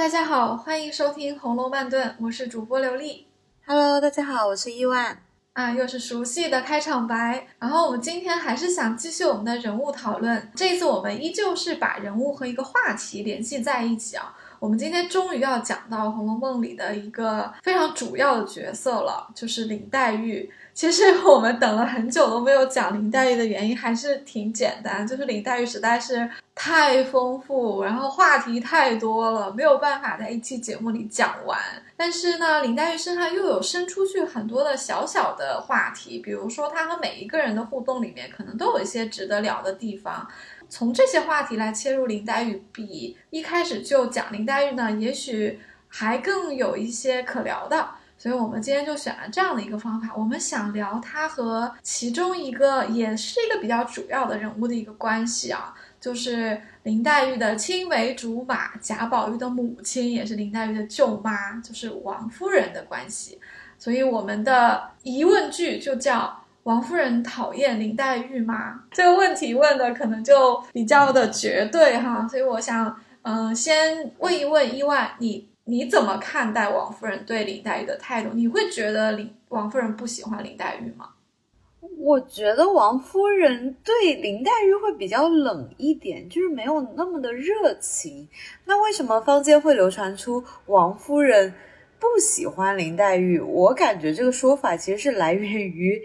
大家好，欢迎收听《红楼慢炖》，我是主播刘丽。Hello，大家好，我是伊万。啊，又是熟悉的开场白。然后我们今天还是想继续我们的人物讨论，这一次我们依旧是把人物和一个话题联系在一起啊。我们今天终于要讲到《红楼梦》里的一个非常主要的角色了，就是林黛玉。其实我们等了很久都没有讲林黛玉的原因还是挺简单，就是林黛玉实在是太丰富，然后话题太多了，没有办法在一期节目里讲完。但是呢，林黛玉身上又有伸出去很多的小小的话题，比如说她和每一个人的互动里面，可能都有一些值得聊的地方。从这些话题来切入林黛玉，比一开始就讲林黛玉呢，也许还更有一些可聊的。所以我们今天就选了这样的一个方法，我们想聊她和其中一个也是一个比较主要的人物的一个关系啊，就是林黛玉的青梅竹马贾宝玉的母亲，也是林黛玉的舅妈，就是王夫人的关系。所以我们的疑问句就叫“王夫人讨厌林黛玉吗？”这个问题问的可能就比较的绝对哈，所以我想，嗯、先问一问伊万你。你怎么看待王夫人对林黛玉的态度？你会觉得林王夫人不喜欢林黛玉吗？我觉得王夫人对林黛玉会比较冷一点，就是没有那么的热情。那为什么坊间会流传出王夫人不喜欢林黛玉？我感觉这个说法其实是来源于。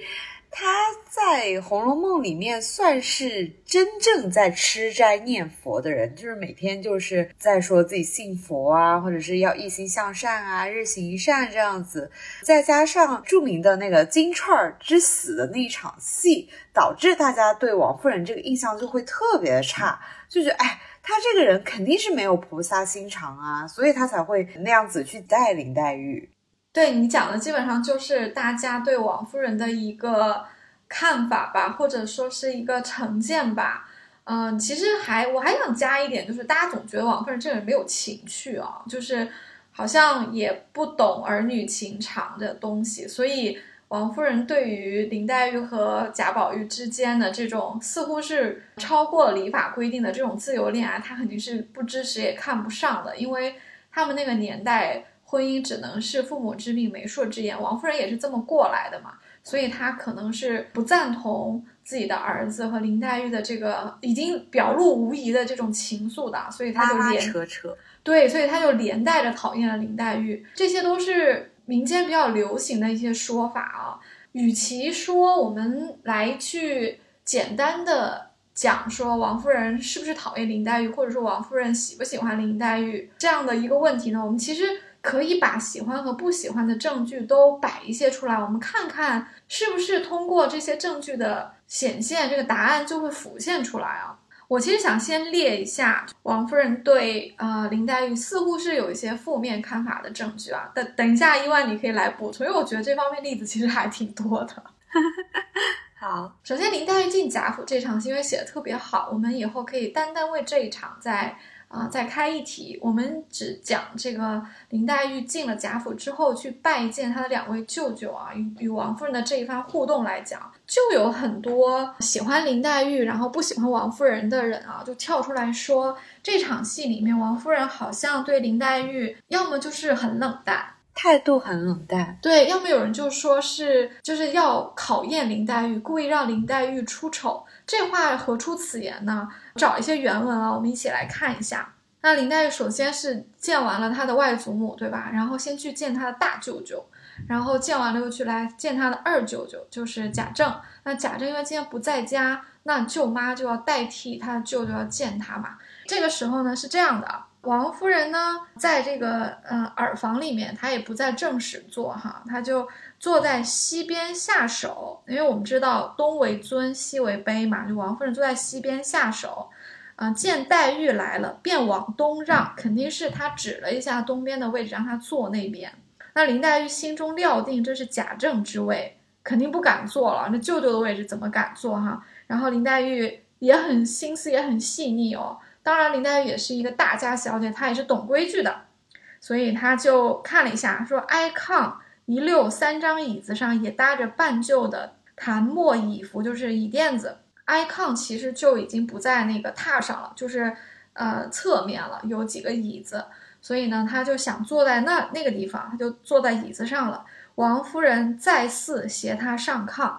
她在《红楼梦》里面算是真正在吃斋念佛的人，就是每天就是在说自己信佛啊，或者是要一心向善啊，日行一善这样子。再加上著名的那个金钏儿之死的那一场戏，导致大家对王夫人这个印象就会特别的差，就觉得哎，她这个人肯定是没有菩萨心肠啊，所以她才会那样子去待林黛玉。对你讲的基本上就是大家对王夫人的一个看法吧，或者说是一个成见吧。嗯、其实还我还想加一点，就是大家总觉得王夫人这个人没有情趣啊，就是好像也不懂儿女情长的东西，所以王夫人对于林黛玉和贾宝玉之间的这种似乎是超过礼法规定的这种自由恋爱，她肯定是不支持也看不上的，因为他们那个年代。婚姻只能是父母之命、媒妁之言，王夫人也是这么过来的嘛，所以她可能是不赞同自己的儿子和林黛玉的这个已经表露无遗的这种情愫的，所以她就连扯扯，对，所以她就连带着讨厌了林黛玉。这些都是民间比较流行的一些说法啊。与其说我们来去简单的讲说王夫人是不是讨厌林黛玉，或者说王夫人喜不喜欢林黛玉这样的一个问题呢，我们其实。可以把喜欢和不喜欢的证据都摆一些出来，我们看看是不是通过这些证据的显现，这个答案就会浮现出来啊。我其实想先列一下王夫人对呃林黛玉似乎是有一些负面看法的证据啊。等等一下，伊万你可以来补充，因为我觉得这方面例子其实还挺多的。好，首先林黛玉进贾府这场戏因为写的特别好，我们以后可以单单为这一场再。啊、呃，再开一题，我们只讲这个林黛玉进了贾府之后去拜见她的两位舅舅啊，与与王夫人的这一番互动来讲，就有很多喜欢林黛玉，然后不喜欢王夫人的人啊，就跳出来说这场戏里面王夫人好像对林黛玉要么就是很冷淡。态度很冷淡，对，要么有人就说是就是要考验林黛玉，故意让林黛玉出丑。这话何出此言呢？找一些原文啊，我们一起来看一下。那林黛玉首先是见完了她的外祖母，对吧？然后先去见她的大舅舅，然后见完了又去来见她的二舅舅，就是贾政。那贾政因为今天不在家，那舅妈就要代替她的舅舅要见她嘛。这个时候呢是这样的。王夫人呢，在这个呃耳房里面，她也不在正室坐哈，她就坐在西边下手，因为我们知道东为尊，西为卑嘛，就王夫人坐在西边下手，啊、见黛玉来了，便往东让，肯定是她指了一下东边的位置，让她坐那边。那林黛玉心中料定这是贾政之位，肯定不敢坐了，那舅舅的位置怎么敢坐哈？然后林黛玉也很心思也很细腻哦。当然，林黛玉也是一个大家小姐，她也是懂规矩的，所以她就看了一下，说挨炕一溜三张椅子上也搭着半旧的檀木椅服，就是椅垫子。挨炕其实就已经不在那个榻上了，就是呃侧面了，有几个椅子。所以呢，他就想坐在那那个地方，他就坐在椅子上了。王夫人再次携他上炕，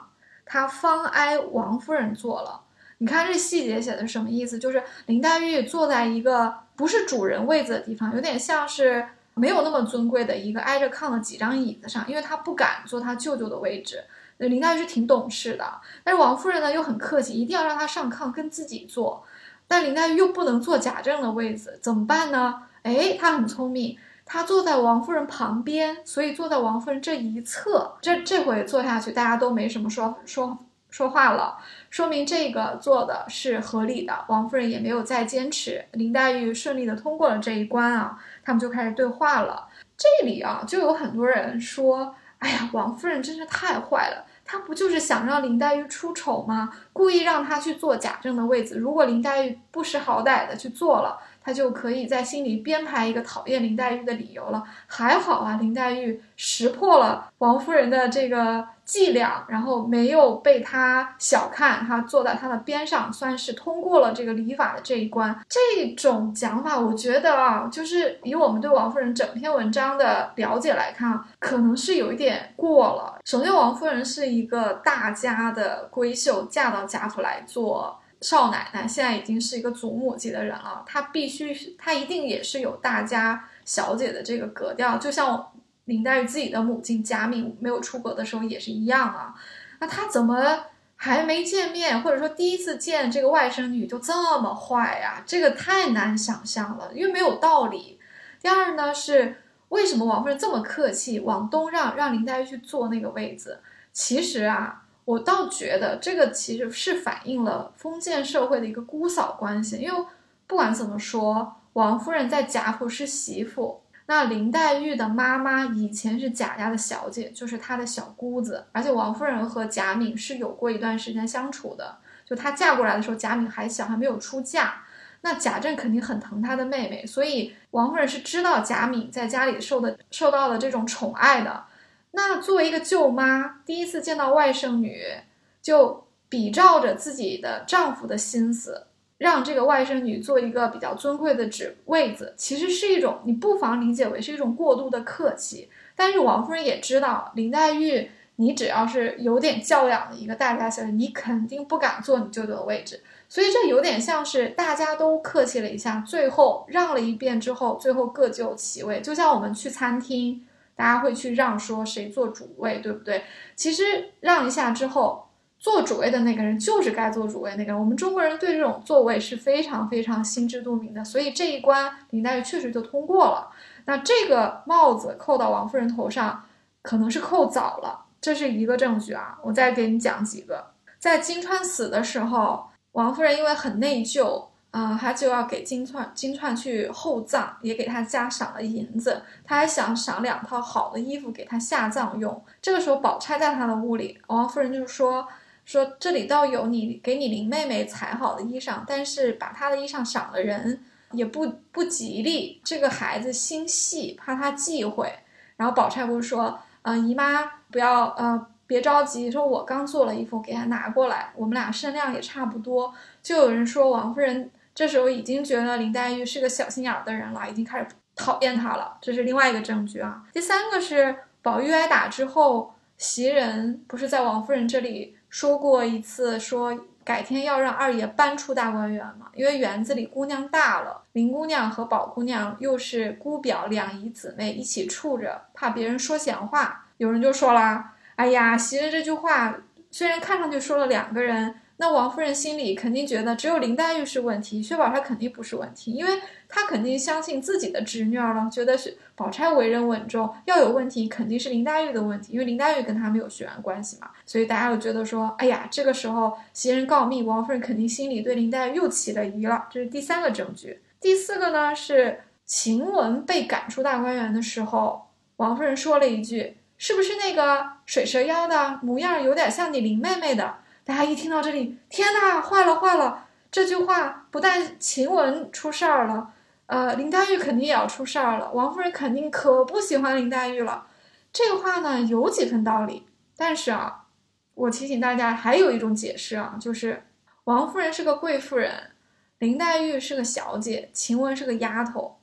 他方挨王夫人坐了。你看这细节写的什么意思？就是林黛玉坐在一个不是主人位子的地方，有点像是没有那么尊贵的一个挨着炕的几张椅子上，因为她不敢坐她舅舅的位置。那林黛玉是挺懂事的，但是王夫人呢又很客气，一定要让她上炕跟自己坐。但林黛玉又不能坐贾政的位子，怎么办呢？哎，她很聪明，她坐在王夫人旁边，所以坐在王夫人这一侧。这这回坐下去，大家都没什么说说说话了，说明这个做的是合理的。王夫人也没有再坚持，林黛玉顺利的通过了这一关啊，他们就开始对话了。这里啊，就有很多人说。哎呀，王夫人真是太坏了！她不就是想让林黛玉出丑吗？故意让她去坐贾政的位子。如果林黛玉不识好歹的去做了。他就可以在心里编排一个讨厌林黛玉的理由了。还好啊，林黛玉识破了王夫人的这个伎俩，然后没有被他小看，他坐在他的边上，算是通过了这个礼法的这一关。这种讲法，我觉得啊，就是以我们对王夫人整篇文章的了解来看，可能是有一点过了。首先，王夫人是一个大家的闺秀，嫁到贾府来做。少奶奶现在已经是一个祖母级的人了，她必须，她一定也是有大家小姐的这个格调，就像林黛玉自己的母亲贾敏没有出国的时候也是一样啊。那她怎么还没见面，或者说第一次见这个外甥女就这么坏呀？这个太难想象了，因为没有道理。第二呢是为什么王夫人这么客气，往东让让林黛玉去坐那个位子？其实啊。我倒觉得这个其实是反映了封建社会的一个姑嫂关系，因为不管怎么说，王夫人在贾府是媳妇，那林黛玉的妈妈以前是贾家的小姐，就是她的小姑子，而且王夫人和贾敏是有过一段时间相处的，就她嫁过来的时候，贾敏还小，还没有出嫁，那贾政肯定很疼她的妹妹，所以王夫人是知道贾敏在家里受的受到的这种宠爱的。那作为一个舅妈，第一次见到外甥女，就比照着自己的丈夫的心思，让这个外甥女做一个比较尊贵的职位子，其实是一种你不妨理解为是一种过度的客气。但是王夫人也知道林黛玉，你只要是有点教养的一个大家小姐，你肯定不敢坐你舅舅的位置。所以这有点像是大家都客气了一下，最后让了一遍之后，最后各就其位，就像我们去餐厅。大家会去让说谁做主位，对不对？其实让一下之后，做主位的那个人就是该做主位那个人。我们中国人对这种座位是非常非常心知肚明的，所以这一关林黛玉确实就通过了。那这个帽子扣到王夫人头上，可能是扣早了，这是一个证据啊。我再给你讲几个，在金钏死的时候，王夫人因为很内疚。啊，他就要给金钏金钏去厚葬，也给他家赏了银子。他还想赏两套好的衣服给他下葬用。这个时候，宝钗在他的屋里，王夫人就说：“说这里倒有你给你林妹妹裁好的衣裳，但是把她的衣裳赏了人也不不吉利。这个孩子心细，怕他忌讳。”然后宝钗不是说：“呃，姨妈不要呃。”别着急，说我刚做了衣服，给他拿过来，我们俩身量也差不多。就有人说王夫人。这时候已经觉得林黛玉是个小心眼的人了，已经开始讨厌她了，这是另外一个证据啊。第三个是宝玉挨打之后，袭人不是在王夫人这里说过一次，说改天要让二爷搬出大观园嘛，因为园子里姑娘大了，林姑娘和宝姑娘又是姑表两姨姊妹一起处着，怕别人说闲话。有人就说啦，哎呀，袭人这句话虽然看上去说了两个人。那王夫人心里肯定觉得只有林黛玉是问题，薛宝钗肯定不是问题，因为她肯定相信自己的侄女儿了，觉得是宝钗为人稳重，要有问题肯定是林黛玉的问题，因为林黛玉跟她没有血缘关系嘛，所以大家又觉得说，哎呀，这个时候袭人告密，王夫人肯定心里对林黛玉又起了疑了，这是第三个证据。第四个呢是晴雯被赶出大观园的时候，王夫人说了一句，是不是那个水蛇腰的模样有点像你林妹妹的？大家一听到这里，天哪，坏了坏了！这句话不但晴雯出事儿了，呃，林黛玉肯定也要出事儿了。王夫人肯定可不喜欢林黛玉了。这个话呢，有几分道理。但是啊，我提醒大家，还有一种解释啊，就是王夫人是个贵妇人，林黛玉是个小姐，晴雯是个丫头。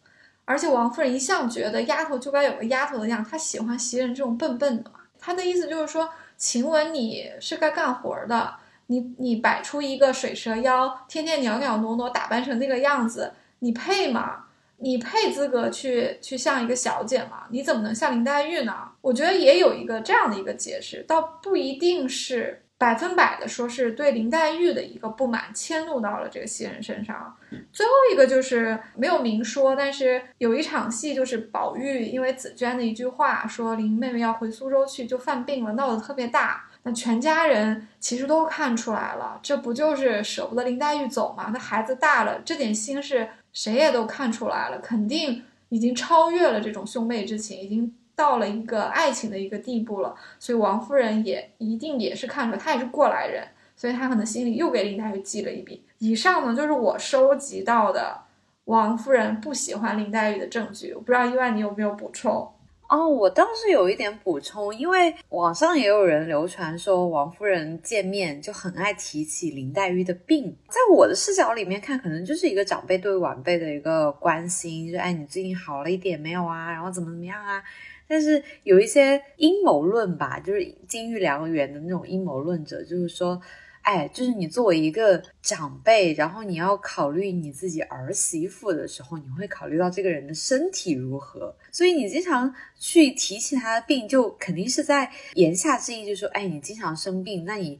而且王夫人一向觉得丫头就该有个丫头的样，她喜欢袭人这种笨笨的嘛。她的意思就是说，晴雯你是该干活的，你你摆出一个水蛇腰，天天袅袅娜娜，打扮成那个样子，你配吗？你配资格去去像一个小姐吗？你怎么能像林黛玉呢？我觉得也有一个这样的一个解释，倒不一定是。百分百的说是对林黛玉的一个不满迁怒到了这个袭人身上。最后一个就是没有明说，但是有一场戏就是宝玉因为紫娟的一句话说林妹妹要回苏州去就犯病了，闹得特别大。那全家人其实都看出来了，这不就是舍不得林黛玉走吗？那孩子大了，这点心事谁也都看出来了，肯定已经超越了这种兄妹之情，已经。到了一个爱情的一个地步了，所以王夫人也一定也是看出来，她也是过来人，所以她可能心里又给林黛玉记了一笔。以上呢就是我收集到的王夫人不喜欢林黛玉的证据，我不知道伊万你有没有补充？哦，我倒是有一点补充，因为网上也有人流传说王夫人见面就很爱提起林黛玉的病，在我的视角里面看，可能就是一个长辈对晚辈的一个关心，就哎你最近好了一点没有啊？然后怎么怎么样啊？但是有一些阴谋论吧，就是金玉良缘的那种阴谋论者，就是说，哎，就是你作为一个长辈，然后你要考虑你自己儿媳妇的时候，你会考虑到这个人的身体如何，所以你经常去提起他的病，就肯定是在言下之意，就说，哎，你经常生病，那你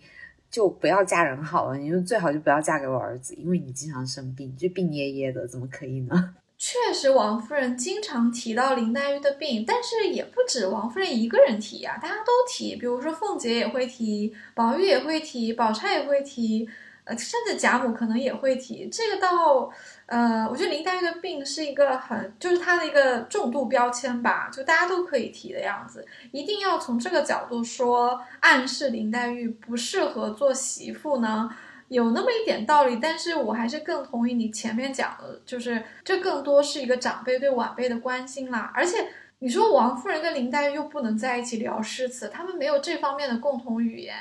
就不要嫁人好了，你就最好就不要嫁给我儿子，因为你经常生病，就病恹恹的，怎么可以呢？确实，王夫人经常提到林黛玉的病，但是也不止王夫人一个人提呀，大家都提。比如说凤姐也会提，宝玉也会提，宝钗也会提，呃，甚至贾母可能也会提。这个倒，呃，我觉得林黛玉的病是一个很，就是她的一个重度标签吧，就大家都可以提的样子。一定要从这个角度说，暗示林黛玉不适合做媳妇呢？有那么一点道理，但是我还是更同意你前面讲的，就是这更多是一个长辈对晚辈的关心啦。而且你说王夫人跟林黛玉又不能在一起聊诗词，他们没有这方面的共同语言。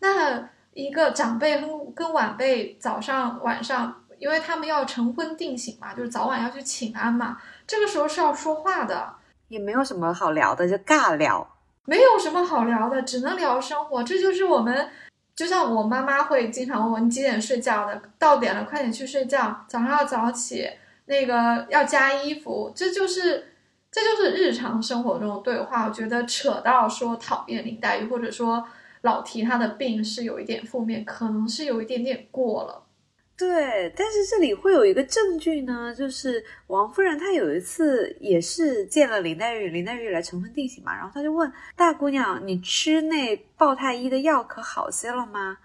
那一个长辈跟跟晚辈早上晚上，因为他们要成婚定省嘛，就是早晚要去请安嘛，这个时候是要说话的，也没有什么好聊的，就尬聊，没有什么好聊的，只能聊生活。这就是我们。就像我妈妈会经常问我你几点睡觉的，到点了快点去睡觉，早上要早起，那个要加衣服，这就是这就是日常生活中的对话。我觉得扯到说讨厌林黛玉，或者说老提她的病是有一点负面，可能是有一点点过了。对，但是这里会有一个证据呢，就是王夫人她有一次也是见了林黛玉，林黛玉来成婚定省嘛，然后她就问大姑娘：“你吃那鲍太医的药可好些了吗？”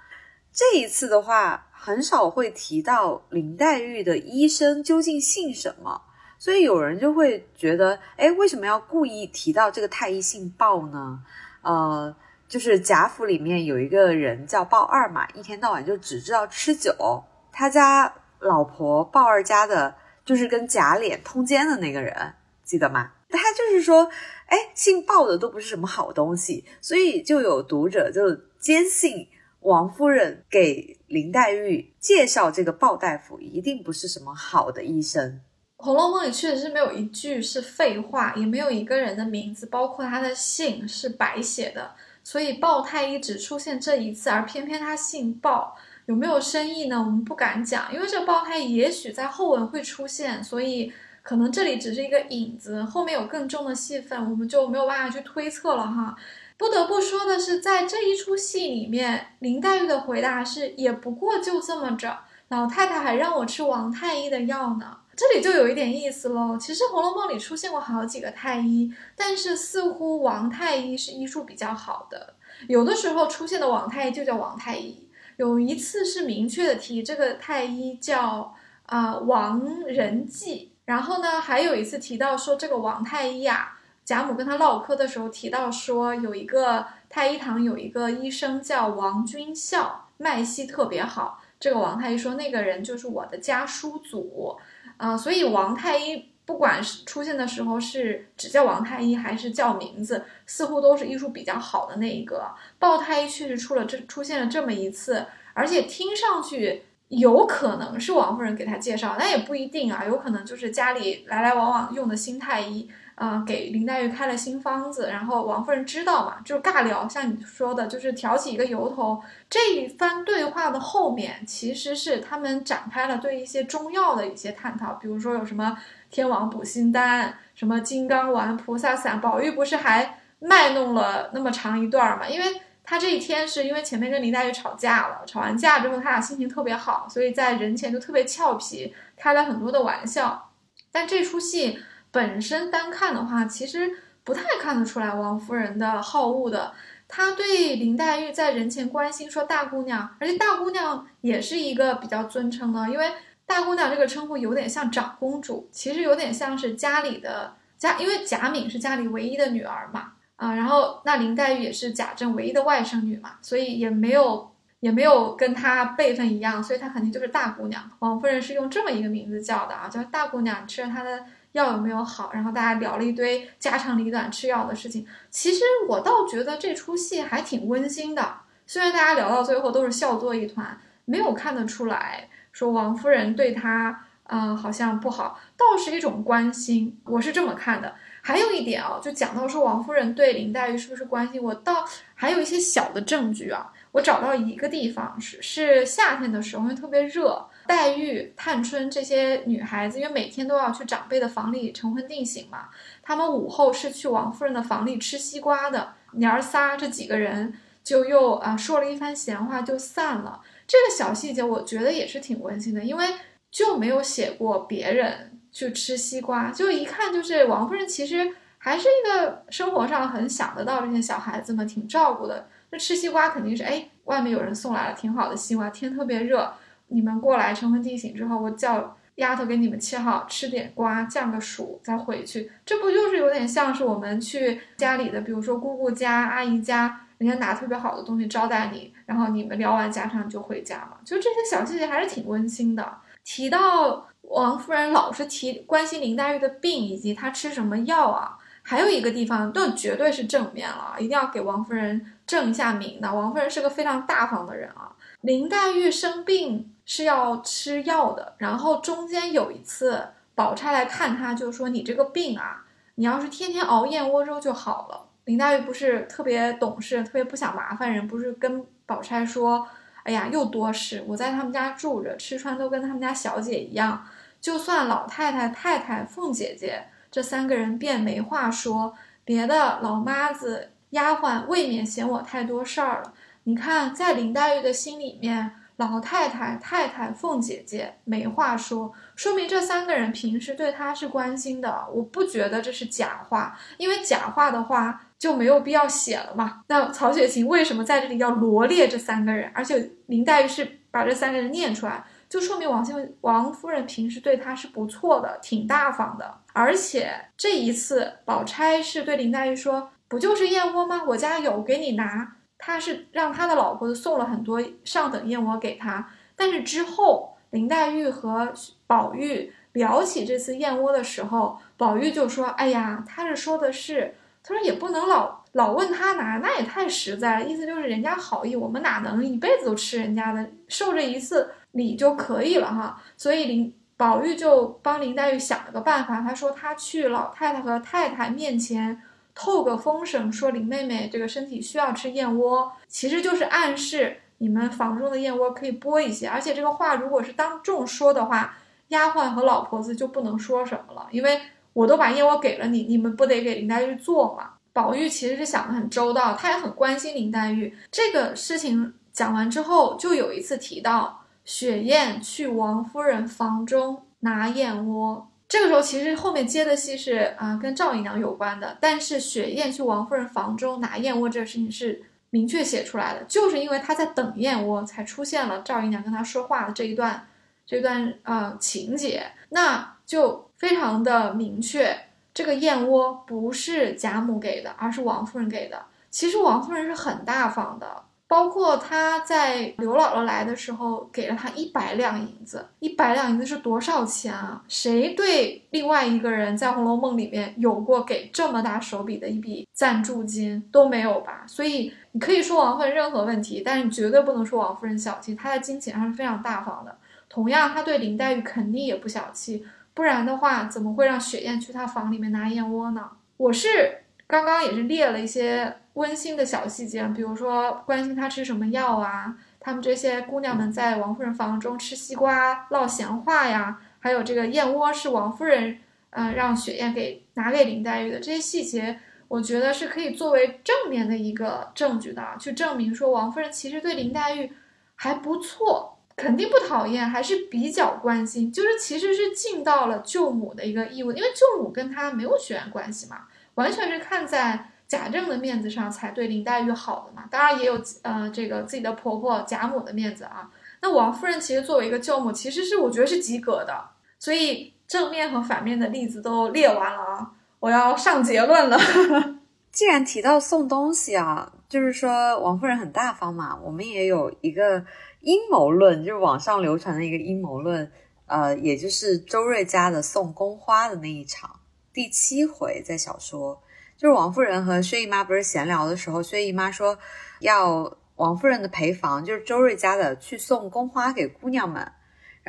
这一次的话，很少会提到林黛玉的医生究竟姓什么，所以有人就会觉得，哎，为什么要故意提到这个太医姓鲍呢？呃，就是贾府里面有一个人叫鲍二嘛，一天到晚就只知道吃酒。他家老婆鲍二家的，就是跟贾琏通奸的那个人，记得吗？他就是说，哎，姓鲍的都不是什么好东西，所以就有读者就坚信王夫人给林黛玉介绍这个鲍大夫一定不是什么好的医生。《红楼梦》里确实是没有一句是废话，也没有一个人的名字，包括他的姓是白写的，所以鲍太医只出现这一次，而偏偏他姓鲍。有没有深意呢？我们不敢讲，因为这个胞胎也许在后文会出现，所以可能这里只是一个影子，后面有更重的戏份，我们就没有办法去推测了哈。不得不说的是，在这一出戏里面，林黛玉的回答是也不过就这么着，老太太还让我吃王太医的药呢，这里就有一点意思喽。其实《红楼梦》里出现过好几个太医，但是似乎王太医是医术比较好的，有的时候出现的王太医就叫王太医。有一次是明确的提这个太医叫啊王仁济，然后呢还有一次提到说这个王太医啊，贾母跟他唠嗑的时候提到说有一个太医堂有一个医生叫王君孝，脉息特别好。这个王太医说那个人就是我的家叔祖啊，所以王太医。不管是出现的时候是只叫王太医还是叫名字，似乎都是医术比较好的那一个。鲍太医确实出了这出现了这么一次，而且听上去有可能是王夫人给他介绍，但也不一定啊，有可能就是家里来来往往用的新太医。啊，给林黛玉开了新方子，然后王夫人知道嘛，就尬聊，像你说的，就是挑起一个由头。这一番对话的后面，其实是他们展开了对一些中药的一些探讨，比如说有什么天王补心丹、什么金刚丸、菩萨散。宝玉不是还卖弄了那么长一段嘛？因为他这一天是因为前面跟林黛玉吵架了，吵完架之后他俩心情特别好，所以在人前就特别俏皮，开了很多的玩笑。但这出戏。本身单看的话，其实不太看得出来王夫人的好恶的。她对林黛玉在人前关心，说大姑娘，而且大姑娘也是一个比较尊称的，因为大姑娘这个称呼有点像长公主，其实有点像是家里的家，因为贾敏是家里唯一的女儿嘛，啊，然后那林黛玉也是贾政唯一的外甥女嘛，所以也没有也没有跟她辈分一样，所以她肯定就是大姑娘。王夫人是用这么一个名字叫的啊，叫大姑娘，吃了她的。药有没有好？然后大家聊了一堆家长里短吃药的事情。其实我倒觉得这出戏还挺温馨的，虽然大家聊到最后都是笑作一团，没有看得出来说王夫人对他啊好像不好，倒是一种关心。我是这么看的。还有一点啊，就讲到说王夫人对林黛玉是不是关心，我倒还有一些小的证据啊。我找到一个地方是是夏天的时候，因为特别热。黛玉、探春这些女孩子，因为每天都要去长辈的房里成婚定省嘛，她们午后是去王夫人的房里吃西瓜的。娘儿仨这几个人就又啊说了一番闲话，就散了。这个小细节我觉得也是挺温馨的，因为就没有写过别人去吃西瓜，就一看就是王夫人其实还是一个生活上很想得到这些小孩子们，挺照顾的。那吃西瓜肯定是哎，外面有人送来了挺好的西瓜，天特别热。你们过来成婚定省之后，我叫丫头给你们切好，吃点瓜，降个暑，再回去。这不就是有点像是我们去家里的，比如说姑姑家、阿姨家，人家拿特别好的东西招待你，然后你们聊完家常就回家嘛。就这些小细节还是挺温馨的。提到王夫人老是提关心林黛玉的病以及她吃什么药啊，还有一个地方，这绝对是正面了，一定要给王夫人正一下名的。王夫人是个非常大方的人啊。林黛玉生病。是要吃药的，然后中间有一次，宝钗来看她，就说：“你这个病啊，你要是天天熬燕窝粥就好了。”林黛玉不是特别懂事，特别不想麻烦人，不是跟宝钗说：“哎呀，又多事，我在他们家住着，吃穿都跟他们家小姐一样。就算老太太、太太、凤姐姐这三个人便没话说，别的老妈子、丫鬟未免嫌我太多事儿了。你看，在林黛玉的心里面。”老太太、太太、凤姐姐没话说，说明这三个人平时对她是关心的。我不觉得这是假话，因为假话的话就没有必要写了嘛。那曹雪芹为什么在这里要罗列这三个人？而且林黛玉是把这三个人念出来，就说明王先王夫人平时对她是不错的，挺大方的。而且这一次，宝钗是对林黛玉说：“不就是燕窝吗？我家有，给你拿。”他是让他的老婆子送了很多上等燕窝给他，但是之后林黛玉和宝玉聊起这次燕窝的时候，宝玉就说：“哎呀，他是说的是，他说也不能老老问他拿，那也太实在了。意思就是人家好意，我们哪能一辈子都吃人家的，受这一次礼就可以了哈。所以林宝玉就帮林黛玉想了个办法，他说他去老太太和太太面前。”透个风声说林妹妹这个身体需要吃燕窝，其实就是暗示你们房中的燕窝可以拨一些。而且这个话如果是当众说的话，丫鬟和老婆子就不能说什么了，因为我都把燕窝给了你，你们不得给林黛玉做吗？宝玉其实是想的很周到，他也很关心林黛玉。这个事情讲完之后，就有一次提到雪雁去王夫人房中拿燕窝。这个时候其实后面接的戏是啊跟赵姨娘有关的，但是雪雁去王夫人房中拿燕窝这个事情是明确写出来的，就是因为她在等燕窝，才出现了赵姨娘跟她说话的这一段这段啊情节，那就非常的明确，这个燕窝不是贾母给的，而是王夫人给的。其实王夫人是很大方的，包括她在刘姥姥来的时候给了她一百两银子，一百两银子是多少钱啊？谁对另外一个人在《红楼梦》里面有过给这么大手笔的一笔赞助金都没有吧？所以你可以说王夫人任何问题，但是你绝对不能说王夫人小气，她在金钱上是非常大方的。同样，她对林黛玉肯定也不小气，不然的话怎么会让雪雁去她房里面拿燕窝呢？我是刚刚也是列了一些。温馨的小细节，比如说关心她吃什么药啊，他们这些姑娘们在王夫人房中吃西瓜唠闲话呀，还有这个燕窝是王夫人呃让雪雁给拿给林黛玉的，这些细节我觉得是可以作为正面的一个证据的，去证明说王夫人其实对林黛玉还不错，肯定不讨厌，还是比较关心，就是其实是尽到了舅母的一个义务，因为舅母跟她没有血缘关系嘛，完全是看在。贾政的面子上才对林黛玉好的嘛，当然也有呃这个自己的婆婆贾母的面子啊。那王夫人其实作为一个舅母，其实是我觉得是及格的。所以正面和反面的例子都列完了啊，我要上结论了。既然提到送东西啊，就是说王夫人很大方嘛，我们也有一个阴谋论，就是网上流传的一个阴谋论，呃，也就是周瑞家的送宫花的那一场，第七回在小说。就是王夫人和薛姨妈不是闲聊的时候，薛姨妈说要王夫人的陪房，就是周瑞家的去送宫花给姑娘们。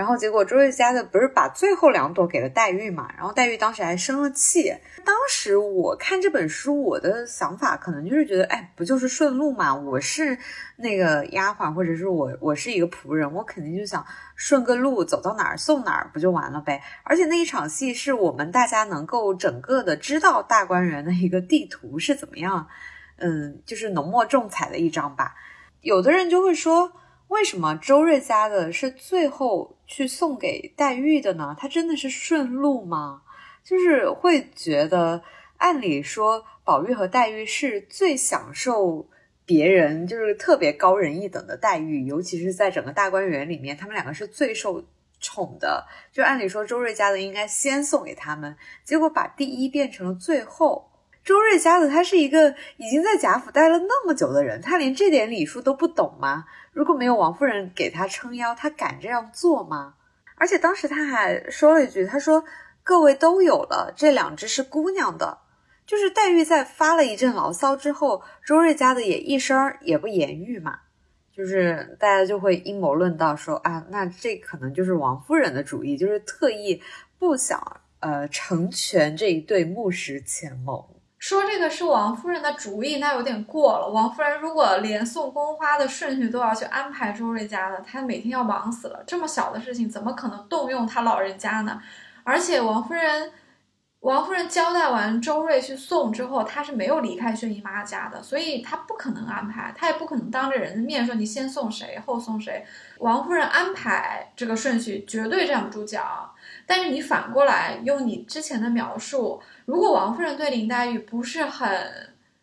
然后结果周瑞家的不是把最后两朵给了黛玉嘛？然后黛玉当时还生了气。当时我看这本书，我的想法可能就是觉得，哎，不就是顺路嘛？我是那个丫鬟，或者是我我是一个仆人，我肯定就想顺个路，走到哪儿送哪儿，不就完了呗？而且那一场戏是我们大家能够整个的知道大观园的一个地图是怎么样，嗯，就是浓墨重彩的一张吧。有的人就会说。为什么周瑞家的是最后去送给黛玉的呢？他真的是顺路吗？就是会觉得，按理说，宝玉和黛玉是最享受别人就是特别高人一等的待遇，尤其是在整个大观园里面，他们两个是最受宠的。就按理说，周瑞家的应该先送给他们，结果把第一变成了最后。周瑞家的他是一个已经在贾府待了那么久的人，他连这点礼数都不懂吗？如果没有王夫人给他撑腰，他敢这样做吗？而且当时他还说了一句：“他说各位都有了，这两只是姑娘的。”就是黛玉在发了一阵牢骚之后，周瑞家的也一声也不言语嘛。就是大家就会阴谋论到说啊，那这可能就是王夫人的主意，就是特意不想呃成全这一对木石前盟。说这个是王夫人的主意，那有点过了。王夫人如果连送宫花的顺序都要去安排周瑞家的，她每天要忙死了。这么小的事情，怎么可能动用她老人家呢？而且王夫人，王夫人交代完周瑞去送之后，她是没有离开薛姨妈家的，所以她不可能安排，她也不可能当着人的面说你先送谁后送谁。王夫人安排这个顺序绝对站不住脚。但是你反过来用你之前的描述。如果王夫人对林黛玉不是很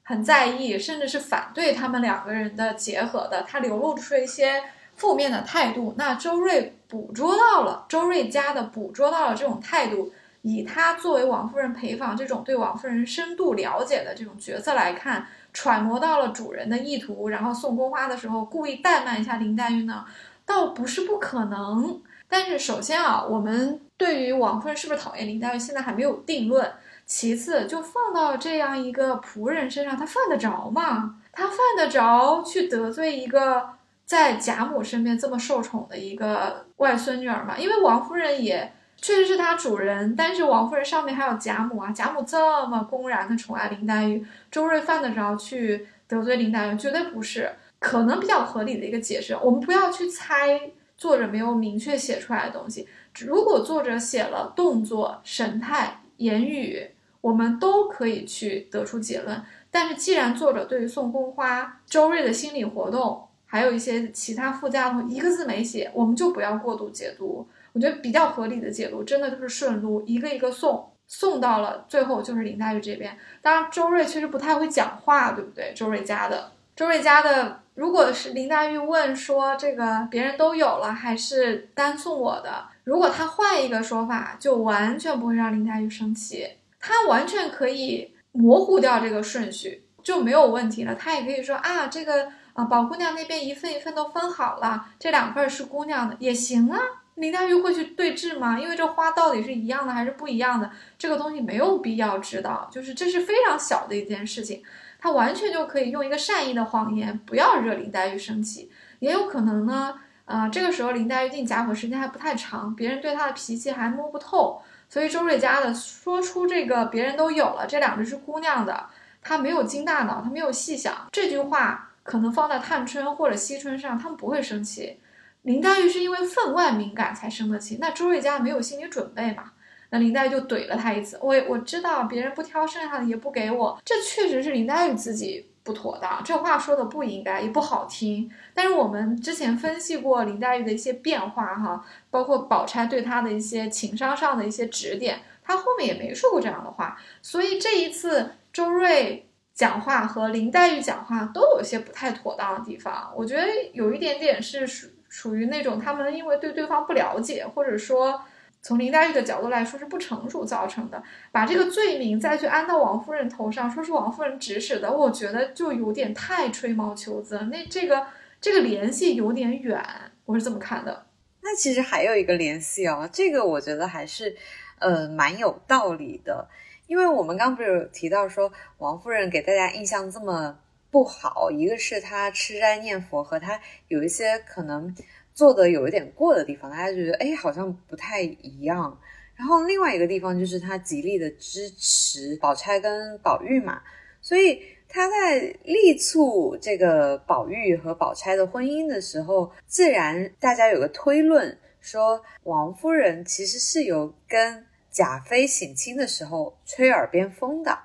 很在意，甚至是反对他们两个人的结合的，她流露出一些负面的态度，那周瑞捕捉到了，周瑞家的捕捉到了这种态度，以他作为王夫人陪房这种对王夫人深度了解的这种角色来看，揣摩到了主人的意图，然后送宫花的时候故意怠慢一下林黛玉呢，倒不是不可能。但是首先啊，我们对于王夫人是不是讨厌林黛玉，现在还没有定论。其次，就放到这样一个仆人身上，他犯得着吗？他犯得着去得罪一个在贾母身边这么受宠的一个外孙女儿吗？因为王夫人也确实是他主人，但是王夫人上面还有贾母啊，贾母这么公然的宠爱林黛玉，周瑞犯得着去得罪林黛玉？绝对不是，可能比较合理的一个解释。我们不要去猜作者没有明确写出来的东西，如果作者写了动作、神态、言语。我们都可以去得出结论，但是既然作者对于送宫花周瑞的心理活动，还有一些其他附加的一个字没写，我们就不要过度解读。我觉得比较合理的解读，真的就是顺路，一个一个送，送到了最后就是林黛玉这边。当然，周瑞其实不太会讲话，对不对？周瑞家的，周瑞家的，如果是林黛玉问说这个别人都有了，还是单送我的？如果他换一个说法，就完全不会让林黛玉生气。他完全可以模糊掉这个顺序，就没有问题了。他也可以说啊，这个啊，宝姑娘那边一份一份都分好了，这两份是姑娘的也行啊。林黛玉会去对峙吗？因为这花到底是一样的还是不一样的，这个东西没有必要知道，就是这是非常小的一件事情，他完全就可以用一个善意的谎言，不要惹林黛玉生气。也有可能呢，啊，这个时候林黛玉进贾府时间还不太长，别人对她的脾气还摸不透，所以周瑞家的说出这个别人都有了，这两只是姑娘的，她没有经大脑，她没有细想这句话，可能放在探春或者惜春上，他们不会生气。林黛玉是因为分外敏感才生的气，那周瑞家没有心理准备嘛？那林黛玉就怼了他一次。我我知道别人不挑剩下的也不给我，这确实是林黛玉自己不妥当，这话说的不应该也不好听。但是我们之前分析过林黛玉的一些变化哈，包括宝钗对她的一些情商上的一些指点，她后面也没说过这样的话。所以这一次周瑞讲话和林黛玉讲话都有些不太妥当的地方，我觉得有一点点是属。属于那种他们因为对对方不了解，或者说从林黛玉的角度来说是不成熟造成的，把这个罪名再去安到王夫人头上，说是王夫人指使的，我觉得就有点太吹毛求疵。那这个这个联系有点远，我是这么看的。那其实还有一个联系哦，这个我觉得还是呃蛮有道理的，因为我们刚不是有提到说王夫人给大家印象这么。不好，一个是他吃斋念佛和他有一些可能做的有一点过的地方，大家觉得哎好像不太一样。然后另外一个地方就是他极力的支持宝钗跟宝玉嘛，所以他在力促这个宝玉和宝钗的婚姻的时候，自然大家有个推论说王夫人其实是有跟贾妃省亲的时候吹耳边风的，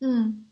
嗯。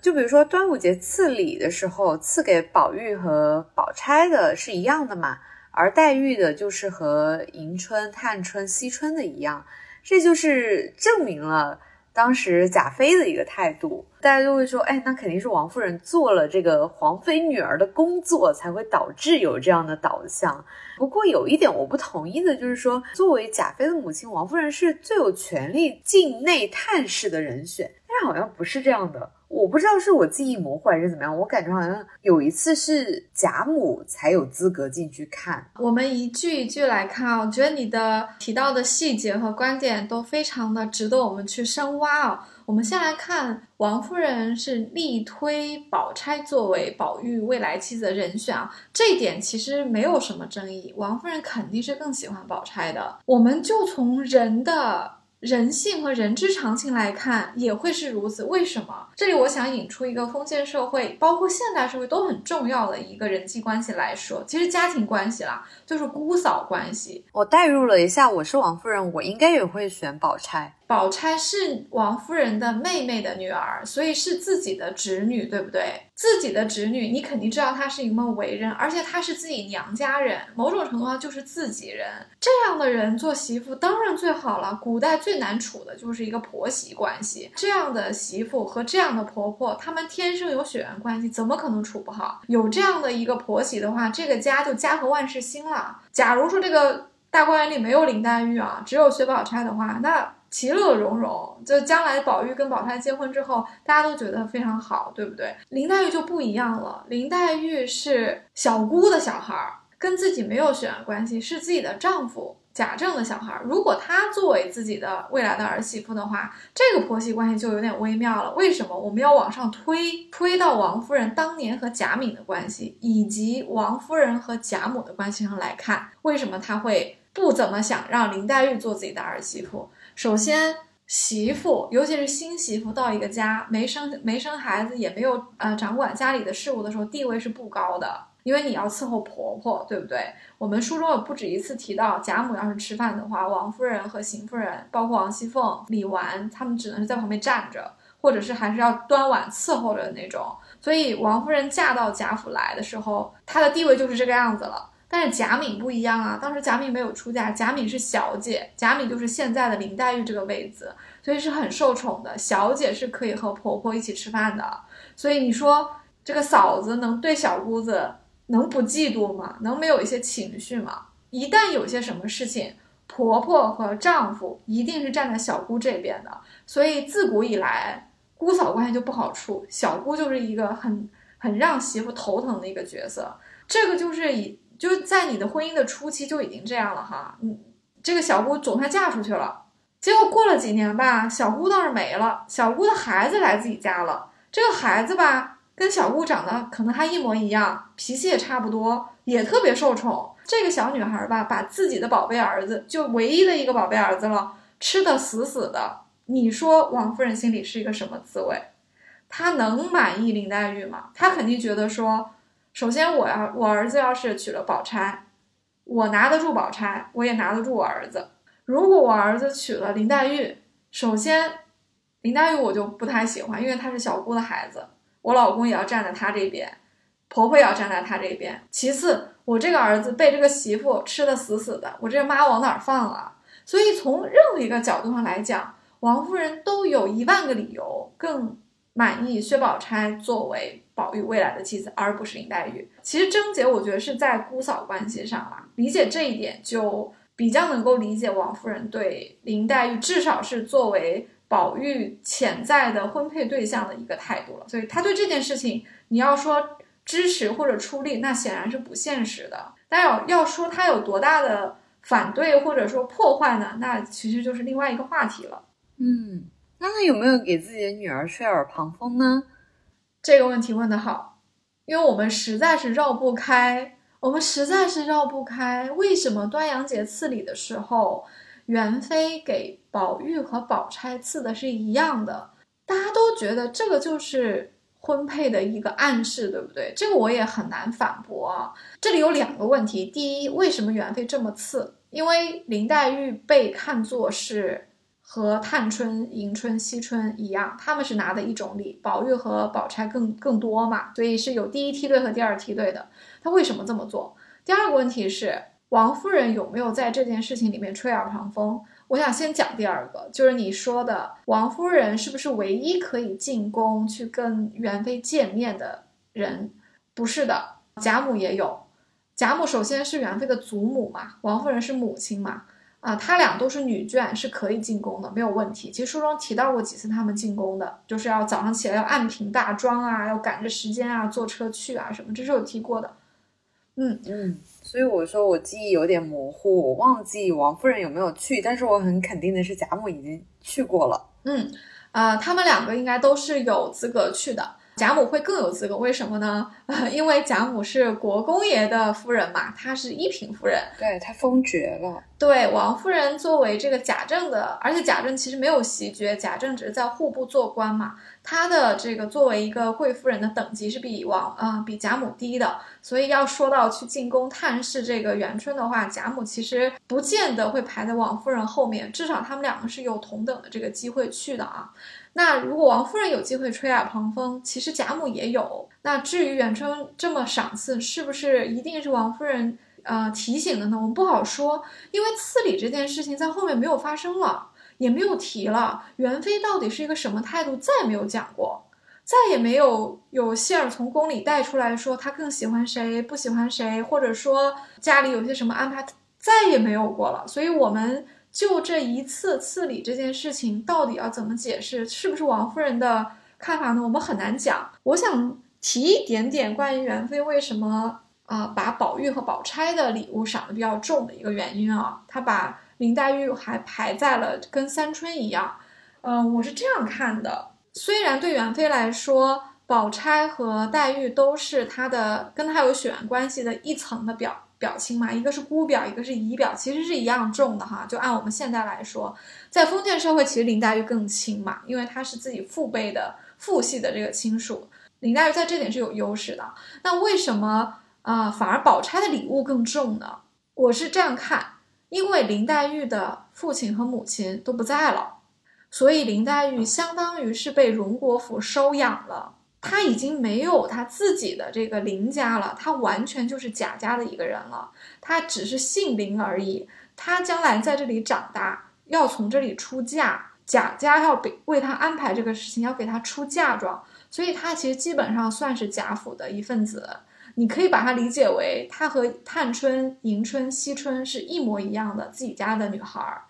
就比如说端午节赐礼的时候，赐给宝玉和宝钗的是一样的嘛，而黛玉的就是和迎春、探春、惜春的一样，这就是证明了当时贾妃的一个态度。大家就会说，哎，那肯定是王夫人做了这个皇妃女儿的工作，才会导致有这样的导向。不过有一点我不同意的就是说，作为贾妃的母亲，王夫人是最有权利进内探视的人选，但是好像不是这样的。我不知道是我记忆模糊还是怎么样，我感觉好像有一次是贾母才有资格进去看。我们一句一句来看啊，我觉得你的提到的细节和观点都非常的值得我们去深挖啊。我们先来看王夫人是力推宝钗作为宝玉未来妻子的人选啊，这一点其实没有什么争议。王夫人肯定是更喜欢宝钗的。我们就从人的。人性和人之常情来看，也会是如此。为什么？这里我想引出一个封建社会，包括现代社会都很重要的一个人际关系来说，其实家庭关系啦，就是姑嫂关系。我代入了一下，我是王夫人，我应该也会选宝钗。宝钗是王夫人的妹妹的女儿，所以是自己的侄女，对不对？自己的侄女，你肯定知道她是一么为人，而且她是自己娘家人，某种程度上就是自己人。这样的人做媳妇当然最好了。古代最难处的就是一个婆媳关系，这样的媳妇和这样的婆婆，她们天生有血缘关系，怎么可能处不好？有这样的一个婆媳的话，这个家就家和万事兴了。假如说这个大观园里没有林黛玉啊，只有薛宝钗的话，那。其乐融融，就将来宝玉跟宝钗结婚之后，大家都觉得非常好，对不对？林黛玉就不一样了，林黛玉是小姑的小孩儿，跟自己没有血缘关系，是自己的丈夫贾政的小孩。如果她作为自己的未来的儿媳妇的话，这个婆媳关系就有点微妙了。为什么？我们要往上推，推到王夫人当年和贾敏的关系，以及王夫人和贾母的关系上来看，为什么她会不怎么想让林黛玉做自己的儿媳妇？首先，媳妇，尤其是新媳妇到一个家没生没生孩子，也没有呃掌管家里的事务的时候，地位是不高的，因为你要伺候婆婆，对不对？我们书中有不止一次提到，贾母要是吃饭的话，王夫人和邢夫人，包括王熙凤、李纨，他们只能是在旁边站着，或者是还是要端碗伺候着的那种。所以王夫人嫁到贾府来的时候，她的地位就是这个样子了。但是贾敏不一样啊，当时贾敏没有出嫁，贾敏是小姐，贾敏就是现在的林黛玉这个位子，所以是很受宠的。小姐是可以和婆婆一起吃饭的，所以你说这个嫂子能对小姑子能不嫉妒吗？能没有一些情绪吗？一旦有些什么事情，婆婆和丈夫一定是站在小姑这边的，所以自古以来姑嫂关系就不好处，小姑就是一个很。很让媳妇头疼的一个角色。这个就是以就在你的婚姻的初期就已经这样了哈，嗯，这个小姑总算嫁出去了，结果过了几年吧，小姑倒是没了，小姑的孩子来自己家了，这个孩子吧跟小姑长得可能还一模一样，脾气也差不多，也特别受宠。这个小女孩吧，把自己的宝贝儿子，就唯一的一个宝贝儿子了，吃的死死的。你说王夫人心里是一个什么滋味？她能满意林黛玉吗？她肯定觉得说，首先我要我儿子要是娶了宝钗，我拿得住宝钗，我也拿得住我儿子。如果我儿子娶了林黛玉，首先林黛玉我就不太喜欢，因为她是小姑的孩子，我老公也要站在他这边，婆婆也要站在他这边。其次，我这个儿子被这个媳妇吃的死死的，我这个妈往哪儿放啊？所以从任何一个角度上来讲。王夫人都有一万个理由更满意薛宝钗作为宝玉未来的妻子，而不是林黛玉。其实症结，我觉得是在姑嫂关系上啊。理解这一点，就比较能够理解王夫人对林黛玉至少是作为宝玉潜在的婚配对象的一个态度了。所以，他对这件事情，你要说支持或者出力，那显然是不现实的。但要要说他有多大的反对或者说破坏呢？那其实就是另外一个话题了。嗯，那他有没有给自己的女儿吹耳旁风呢？这个问题问得好，因为我们实在是绕不开，我们实在是绕不开。为什么端阳节赐礼的时候，元妃给宝玉和宝钗赐的是一样的？大家都觉得这个就是婚配的一个暗示，对不对？这个我也很难反驳啊。这里有两个问题：第一，为什么元妃这么赐？因为林黛玉被看作是。和探春、迎春、惜春一样，他们是拿的一种礼，宝玉和宝钗更更多嘛，所以是有第一梯队和第二梯队的。他为什么这么做？第二个问题是，王夫人有没有在这件事情里面吹耳旁风？我想先讲第二个，就是你说的王夫人是不是唯一可以进宫去跟元妃见面的人？不是的，贾母也有。贾母首先是元妃的祖母嘛，王夫人是母亲嘛。啊，他俩都是女眷，是可以进宫的，没有问题。其实书中提到过几次他们进宫的，就是要早上起来要按平大妆啊，要赶着时间啊，坐车去啊什么，这是有提过的。嗯嗯，所以我说我记忆有点模糊，我忘记王夫人有没有去，但是我很肯定的是贾母已经去过了。嗯，啊，他们两个应该都是有资格去的。贾母会更有资格，为什么呢？因为贾母是国公爷的夫人嘛，她是一品夫人，对她封爵了。对，王夫人作为这个贾政的，而且贾政其实没有袭爵，贾政只是在户部做官嘛，她的这个作为一个贵夫人的等级是比王啊比贾母低的，所以要说到去进宫探视这个元春的话，贾母其实不见得会排在王夫人后面，至少他们两个是有同等的这个机会去的啊。那如果王夫人有机会吹耳旁风，其实贾母也有。那至于元春这么赏赐，是不是一定是王夫人呃提醒的呢？我们不好说，因为赐礼这件事情在后面没有发生了，也没有提了。元妃到底是一个什么态度，再也没有讲过，再也没有有信儿从宫里带出来说她更喜欢谁，不喜欢谁，或者说家里有些什么安排，再也没有过了。所以，我们。就这一次赐礼这件事情，到底要怎么解释？是不是王夫人的看法呢？我们很难讲。我想提一点点关于元妃为什么啊把宝玉和宝钗的礼物赏的比较重的一个原因啊，她把林黛玉还排在了跟三春一样。嗯，我是这样看的。虽然对元妃来说，宝钗和黛玉都是她的跟她有血缘关系的一层的表。表亲嘛，一个是姑表，一个是姨表，其实是一样重的哈。就按我们现在来说，在封建社会，其实林黛玉更亲嘛，因为她是自己父辈的父系的这个亲属，林黛玉在这点是有优势的。那为什么啊，反而宝钗的礼物更重呢？我是这样看，因为林黛玉的父亲和母亲都不在了，所以林黛玉相当于是被荣国府收养了。她已经没有她自己的这个林家了，她完全就是贾家的一个人了。他只是姓林而已。他将来在这里长大，要从这里出嫁，贾家要给为他安排这个事情，要给他出嫁妆，所以他其实基本上算是贾府的一份子。你可以把它理解为，她和探春、迎春、惜春是一模一样的自己家的女孩儿。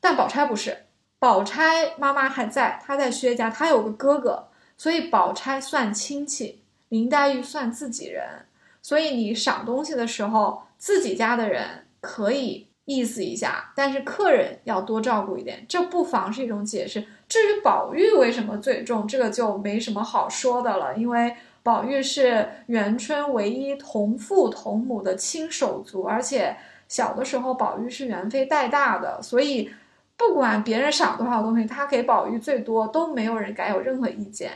但宝钗不是，宝钗妈妈还在，她在薛家，她有个哥哥。所以宝钗算亲戚，林黛玉算自己人，所以你赏东西的时候，自己家的人可以意思一下，但是客人要多照顾一点，这不妨是一种解释。至于宝玉为什么最重，这个就没什么好说的了，因为宝玉是元春唯一同父同母的亲手足，而且小的时候宝玉是元妃带大的，所以不管别人赏多少东西，他给宝玉最多，都没有人敢有任何意见。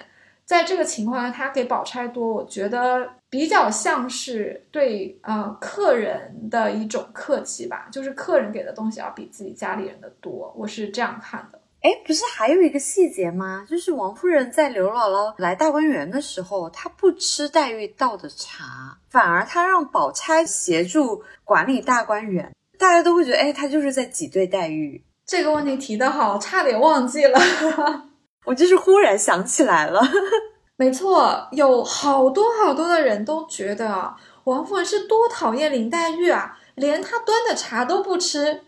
在这个情况下，他给宝钗多，我觉得比较像是对呃客人的一种客气吧，就是客人给的东西要比自己家里人的多，我是这样看的。哎，不是还有一个细节吗？就是王夫人在刘姥姥来大观园的时候，她不吃黛玉倒的茶，反而她让宝钗协助管理大观园，大家都会觉得，哎，她就是在挤兑黛玉。这个问题提得好，差点忘记了。我就是忽然想起来了，没错，有好多好多的人都觉得王夫人是多讨厌林黛玉啊，连她端的茶都不吃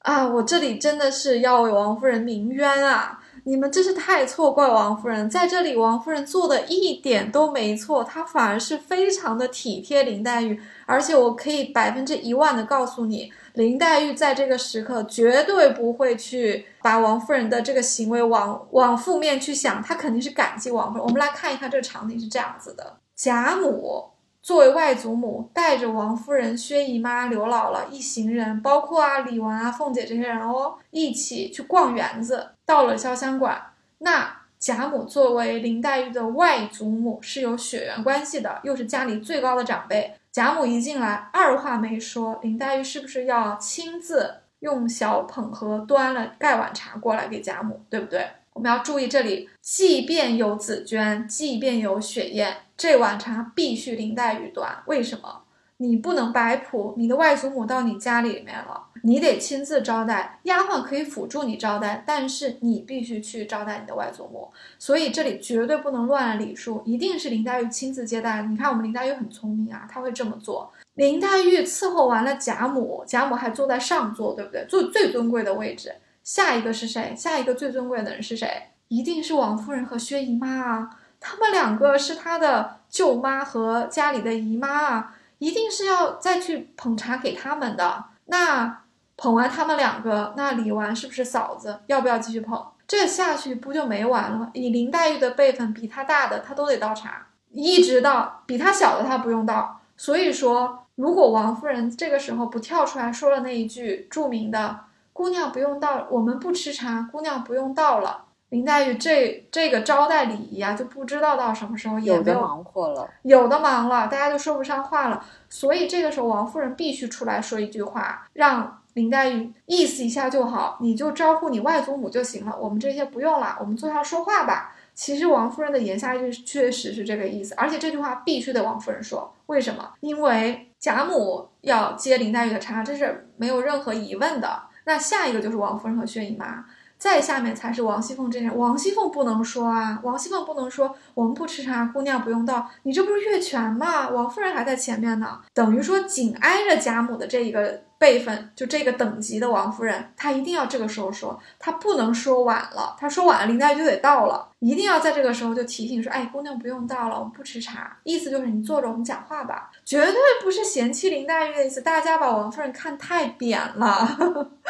啊！我这里真的是要为王夫人鸣冤啊！你们真是太错怪王夫人，在这里王夫人做的一点都没错，她反而是非常的体贴林黛玉，而且我可以百分之一万的告诉你。林黛玉在这个时刻绝对不会去把王夫人的这个行为往往负面去想，她肯定是感激王夫人。我们来看一看这个场景是这样子的：贾母作为外祖母，带着王夫人、薛姨妈、刘姥姥一行人，包括啊李纨啊、凤姐这些人哦，一起去逛园子，到了潇湘馆。那贾母作为林黛玉的外祖母，是有血缘关系的，又是家里最高的长辈。贾母一进来，二话没说，林黛玉是不是要亲自用小捧盒端了盖碗茶过来给贾母，对不对？我们要注意这里，即便有紫娟，即便有雪雁，这碗茶必须林黛玉端。为什么？你不能摆谱，你的外祖母到你家里面了，你得亲自招待。丫鬟可以辅助你招待，但是你必须去招待你的外祖母。所以这里绝对不能乱了礼数，一定是林黛玉亲自接待。你看我们林黛玉很聪明啊，她会这么做。林黛玉伺候完了贾母，贾母还坐在上座，对不对？坐最尊贵的位置。下一个是谁？下一个最尊贵的人是谁？一定是王夫人和薛姨妈啊，他们两个是他的舅妈和家里的姨妈啊。一定是要再去捧茶给他们的。那捧完他们两个，那李纨是不是嫂子？要不要继续捧？这下去不就没完了？以林黛玉的辈分，比她大的她都得倒茶，一直到比她小的她不用倒。所以说，如果王夫人这个时候不跳出来说了那一句著名的“姑娘不用倒，我们不吃茶，姑娘不用倒了”。林黛玉这这个招待礼仪啊，就不知道到什么时候也没有忙活了，有的忙了，大家就说不上话了。所以这个时候，王夫人必须出来说一句话，让林黛玉意思一下就好，你就招呼你外祖母就行了，我们这些不用了，我们坐下说话吧。其实王夫人的言下之意确实是这个意思，而且这句话必须得王夫人说，为什么？因为贾母要接林黛玉的茶，这是没有任何疑问的。那下一个就是王夫人和薛姨妈。再下面才是王熙凤这人，王熙凤不能说啊，王熙凤不能说我们不吃茶，姑娘不用倒，你这不是越权吗？王夫人还在前面呢，等于说紧挨着贾母的这一个。辈分就这个等级的王夫人，她一定要这个时候说，她不能说晚了。她说晚了，林黛玉就得到了，一定要在这个时候就提醒说：“哎，姑娘不用到了，我们不吃茶。”意思就是你坐着，我们讲话吧，绝对不是嫌弃林黛玉的意思。大家把王夫人看太扁了，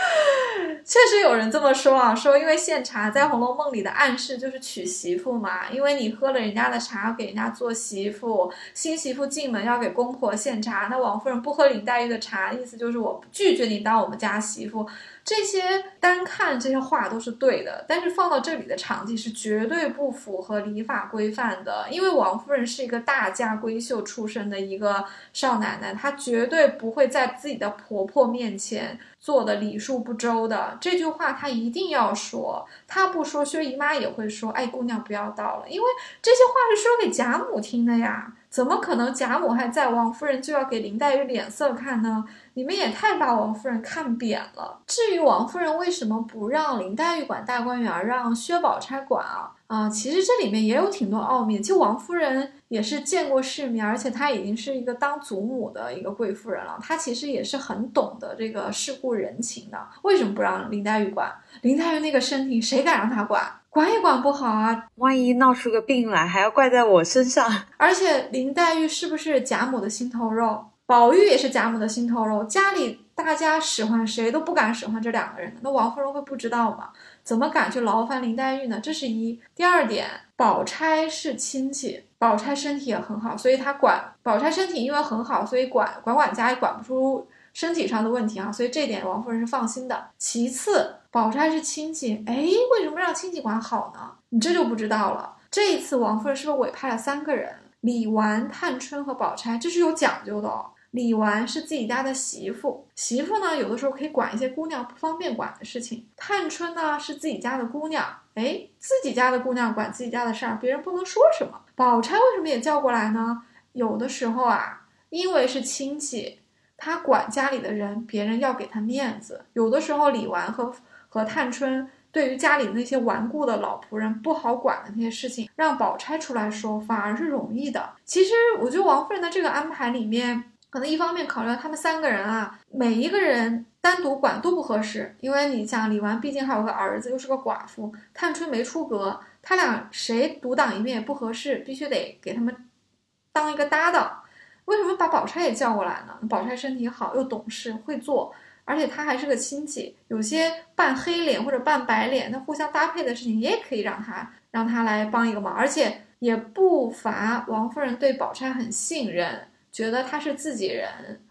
确实有人这么说啊，说因为献茶在《红楼梦》里的暗示就是娶媳妇嘛，因为你喝了人家的茶，要给人家做媳妇，新媳妇进门要给公婆献茶，那王夫人不喝林黛玉的茶，意思就是我。拒绝你当我们家媳妇，这些单看这些话都是对的，但是放到这里的场景是绝对不符合礼法规范的。因为王夫人是一个大家闺秀出身的一个少奶奶，她绝对不会在自己的婆婆面前做的礼数不周的。这句话她一定要说，她不说，薛姨妈也会说：“哎，姑娘不要到了。”因为这些话是说给贾母听的呀。怎么可能贾母还在，王夫人就要给林黛玉脸色看呢？你们也太把王夫人看扁了。至于王夫人为什么不让林黛玉管大观园，让薛宝钗管啊？啊，其实这里面也有挺多奥秘。就王夫人也是见过世面，而且她已经是一个当祖母的一个贵妇人了，她其实也是很懂得这个世故人情的。为什么不让林黛玉管？林黛玉那个身体，谁敢让她管？管也管不好啊，万一闹出个病来，还要怪在我身上。而且林黛玉是不是贾母的心头肉？宝玉也是贾母的心头肉，家里大家使唤谁都不敢使唤这两个人，那王夫人会不知道吗？怎么敢去劳烦林黛玉呢？这是一。第二点，宝钗是亲戚，宝钗身体也很好，所以她管宝钗身体因为很好，所以管管管家也管不出身体上的问题啊，所以这点王夫人是放心的。其次，宝钗是亲戚，哎，为什么让亲戚管好呢？你这就不知道了。这一次王夫人是不是委派了三个人？李纨、探春和宝钗，这是有讲究的哦。李纨是自己家的媳妇，媳妇呢有的时候可以管一些姑娘不方便管的事情。探春呢是自己家的姑娘，哎，自己家的姑娘管自己家的事儿，别人不能说什么。宝钗为什么也叫过来呢？有的时候啊，因为是亲戚，她管家里的人，别人要给她面子。有的时候李纨和和探春对于家里那些顽固的老仆人不好管的那些事情，让宝钗出来说，反而是容易的。其实我觉得王夫人的这个安排里面。可能一方面考虑到他们三个人啊，每一个人单独管都不合适，因为你像李纨毕竟还有个儿子，又是个寡妇，探春没出阁，他俩谁独当一面也不合适，必须得给他们当一个搭档。为什么把宝钗也叫过来呢？宝钗身体好，又懂事会做，而且她还是个亲戚，有些扮黑脸或者扮白脸，那互相搭配的事情也可以让她让她来帮一个忙，而且也不乏王夫人对宝钗很信任。觉得他是自己人，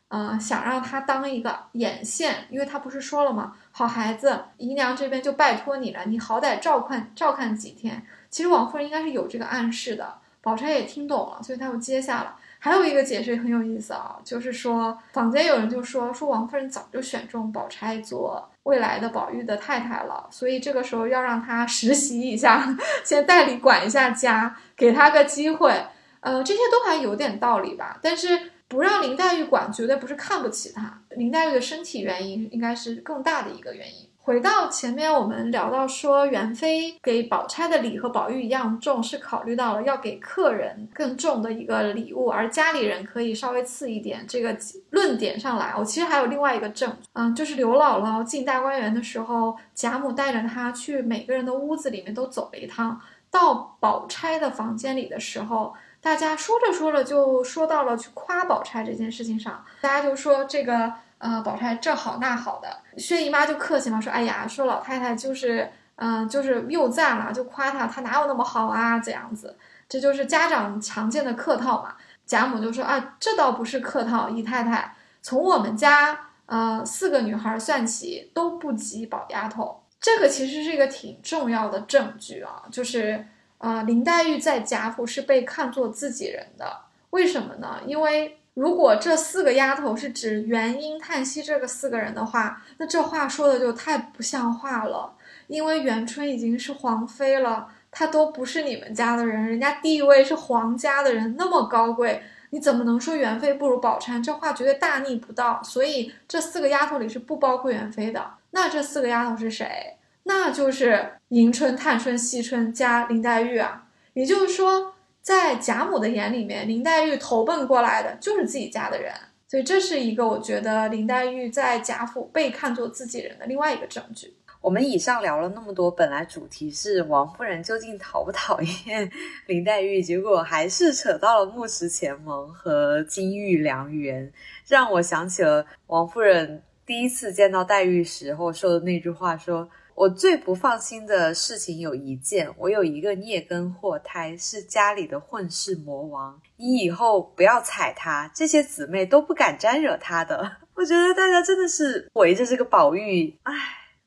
嗯，想让他当一个眼线，因为他不是说了吗？好孩子，姨娘这边就拜托你了，你好歹照看照看几天。其实王夫人应该是有这个暗示的，宝钗也听懂了，所以她又接下了。还有一个解释很有意思啊，就是说坊间有人就说说王夫人早就选中宝钗做未来的宝玉的太太了，所以这个时候要让她实习一下，先代理管一下家，给她个机会。呃，这些都还有点道理吧，但是不让林黛玉管，绝对不是看不起她。林黛玉的身体原因应该是更大的一个原因。回到前面我们聊到说，元妃给宝钗的礼和宝玉一样重，是考虑到了要给客人更重的一个礼物，而家里人可以稍微次一点。这个论点上来，我其实还有另外一个证，嗯，就是刘姥姥进大观园的时候，贾母带着她去每个人的屋子里面都走了一趟，到宝钗的房间里的时候。大家说着说着就说到了去夸宝钗这件事情上，大家就说这个呃宝钗这好那好的，薛姨妈就客气嘛，说哎呀，说老太太就是嗯就是又赞了，就夸她，她哪有那么好啊这样子，这就是家长常见的客套嘛。贾母就说啊，这倒不是客套，姨太太从我们家呃四个女孩算起都不及宝丫头，这个其实是一个挺重要的证据啊，就是。啊，林黛玉在贾府是被看作自己人的，为什么呢？因为如果这四个丫头是指元婴、叹息这个四个人的话，那这话说的就太不像话了。因为元春已经是皇妃了，她都不是你们家的人，人家地位是皇家的人，那么高贵，你怎么能说元妃不如宝钗？这话绝对大逆不道。所以这四个丫头里是不包括元妃的。那这四个丫头是谁？那就是迎春、探春、惜春加林黛玉啊，也就是说，在贾母的眼里面，林黛玉投奔过来的就是自己家的人，所以这是一个我觉得林黛玉在贾府被看作自己人的另外一个证据。我们以上聊了那么多，本来主题是王夫人究竟讨不讨厌林黛玉，结果还是扯到了木石前盟和金玉良缘，让我想起了王夫人第一次见到黛玉时候说的那句话，说。我最不放心的事情有一件，我有一个孽根祸胎，是家里的混世魔王。你以后不要踩他，这些姊妹都不敢沾惹他的。我觉得大家真的是围着这个宝玉，唉，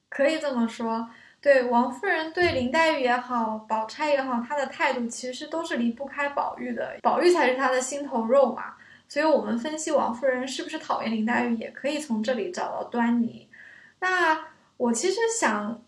可以这么说。对王夫人对林黛玉也好，宝钗也好，她的态度其实都是离不开宝玉的，宝玉才是她的心头肉嘛。所以，我们分析王夫人是不是讨厌林黛玉，也可以从这里找到端倪。那。我其实想，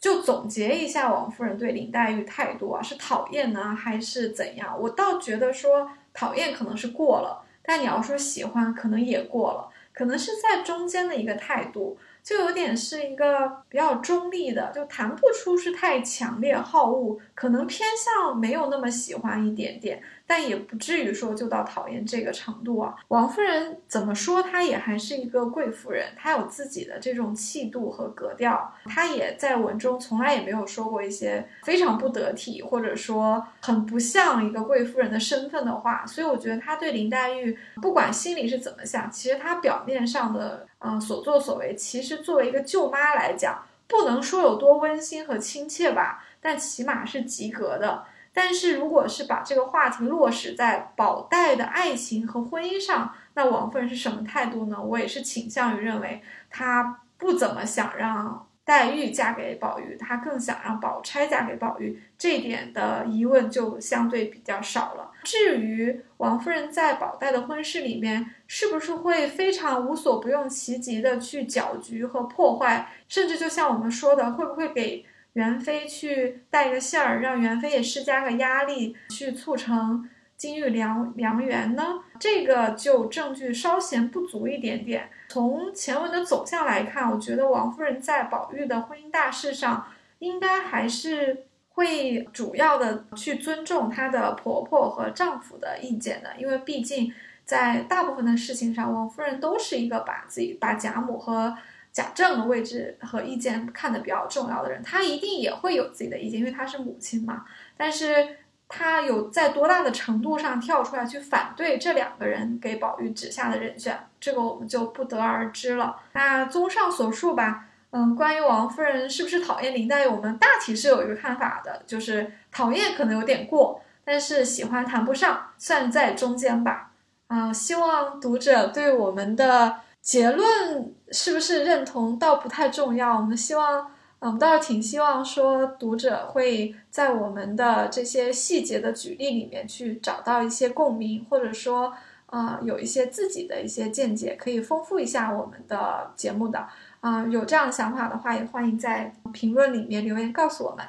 就总结一下王夫人对林黛玉态度啊，是讨厌呢还是怎样？我倒觉得说讨厌可能是过了，但你要说喜欢，可能也过了，可能是在中间的一个态度，就有点是一个比较中立的，就谈不出是太强烈好恶，可能偏向没有那么喜欢一点点，但也不至于说就到讨厌这个程度啊。王夫人怎么说，她也还是一个贵妇人，她有自己的这种气度和格调。她也在文中从来也没有说过一些非常不得体，或者说很不像一个贵妇人的身份的话。所以我觉得她对林黛玉，不管心里是怎么想，其实她表面上的嗯所作所为，其实作为一个舅妈来讲，不能说有多温馨和亲切吧，但起码是及格的。但是，如果是把这个话题落实在宝黛的爱情和婚姻上，那王夫人是什么态度呢？我也是倾向于认为，她不怎么想让黛玉嫁给宝玉，她更想让宝钗嫁给宝玉。这点的疑问就相对比较少了。至于王夫人在宝黛的婚事里面，是不是会非常无所不用其极的去搅局和破坏，甚至就像我们说的，会不会给？元妃去带个信儿，让元妃也施加个压力，去促成金玉良良缘呢？这个就证据稍显不足一点点。从前文的走向来看，我觉得王夫人在宝玉的婚姻大事上，应该还是会主要的去尊重她的婆婆和丈夫的意见的，因为毕竟在大部分的事情上，王夫人都是一个把自己把贾母和。贾政的位置和意见看得比较重要的人，他一定也会有自己的意见，因为他是母亲嘛。但是他有在多大的程度上跳出来去反对这两个人给宝玉指下的人选，这个我们就不得而知了。那综上所述吧，嗯，关于王夫人是不是讨厌林黛玉，我们大体是有一个看法的，就是讨厌可能有点过，但是喜欢谈不上，算在中间吧。啊，希望读者对我们的。结论是不是认同倒不太重要，我们希望，我们倒是挺希望说读者会在我们的这些细节的举例里面去找到一些共鸣，或者说，呃，有一些自己的一些见解，可以丰富一下我们的节目的。啊，有这样的想法的话，也欢迎在评论里面留言告诉我们。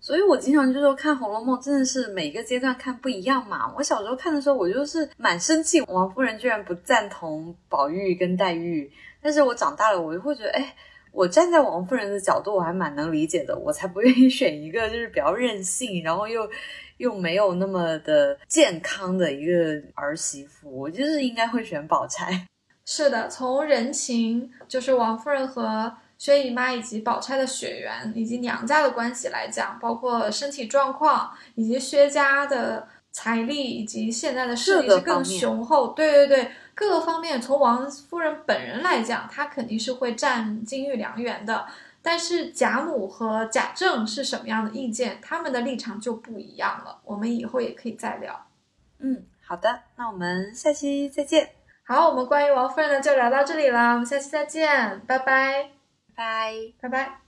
所以我经常就说看《红楼梦》真的是每个阶段看不一样嘛。我小时候看的时候，我就是蛮生气，王夫人居然不赞同宝玉跟黛玉。但是我长大了，我就会觉得，哎，我站在王夫人的角度，我还蛮能理解的。我才不愿意选一个就是比较任性，然后又又没有那么的健康的一个儿媳妇。我就是应该会选宝钗。是的，从人情，就是王夫人和。薛姨妈以及宝钗的血缘，以及娘家的关系来讲，包括身体状况，以及薛家的财力，以及现在的势力是更雄厚。对对对，各个方面，从王夫人本人来讲，她肯定是会占金玉良缘的。但是贾母和贾政是什么样的意见，他们的立场就不一样了。我们以后也可以再聊。嗯，好的，那我们下期再见。好，我们关于王夫人的就聊到这里了，我们下期再见，拜拜。拜拜拜。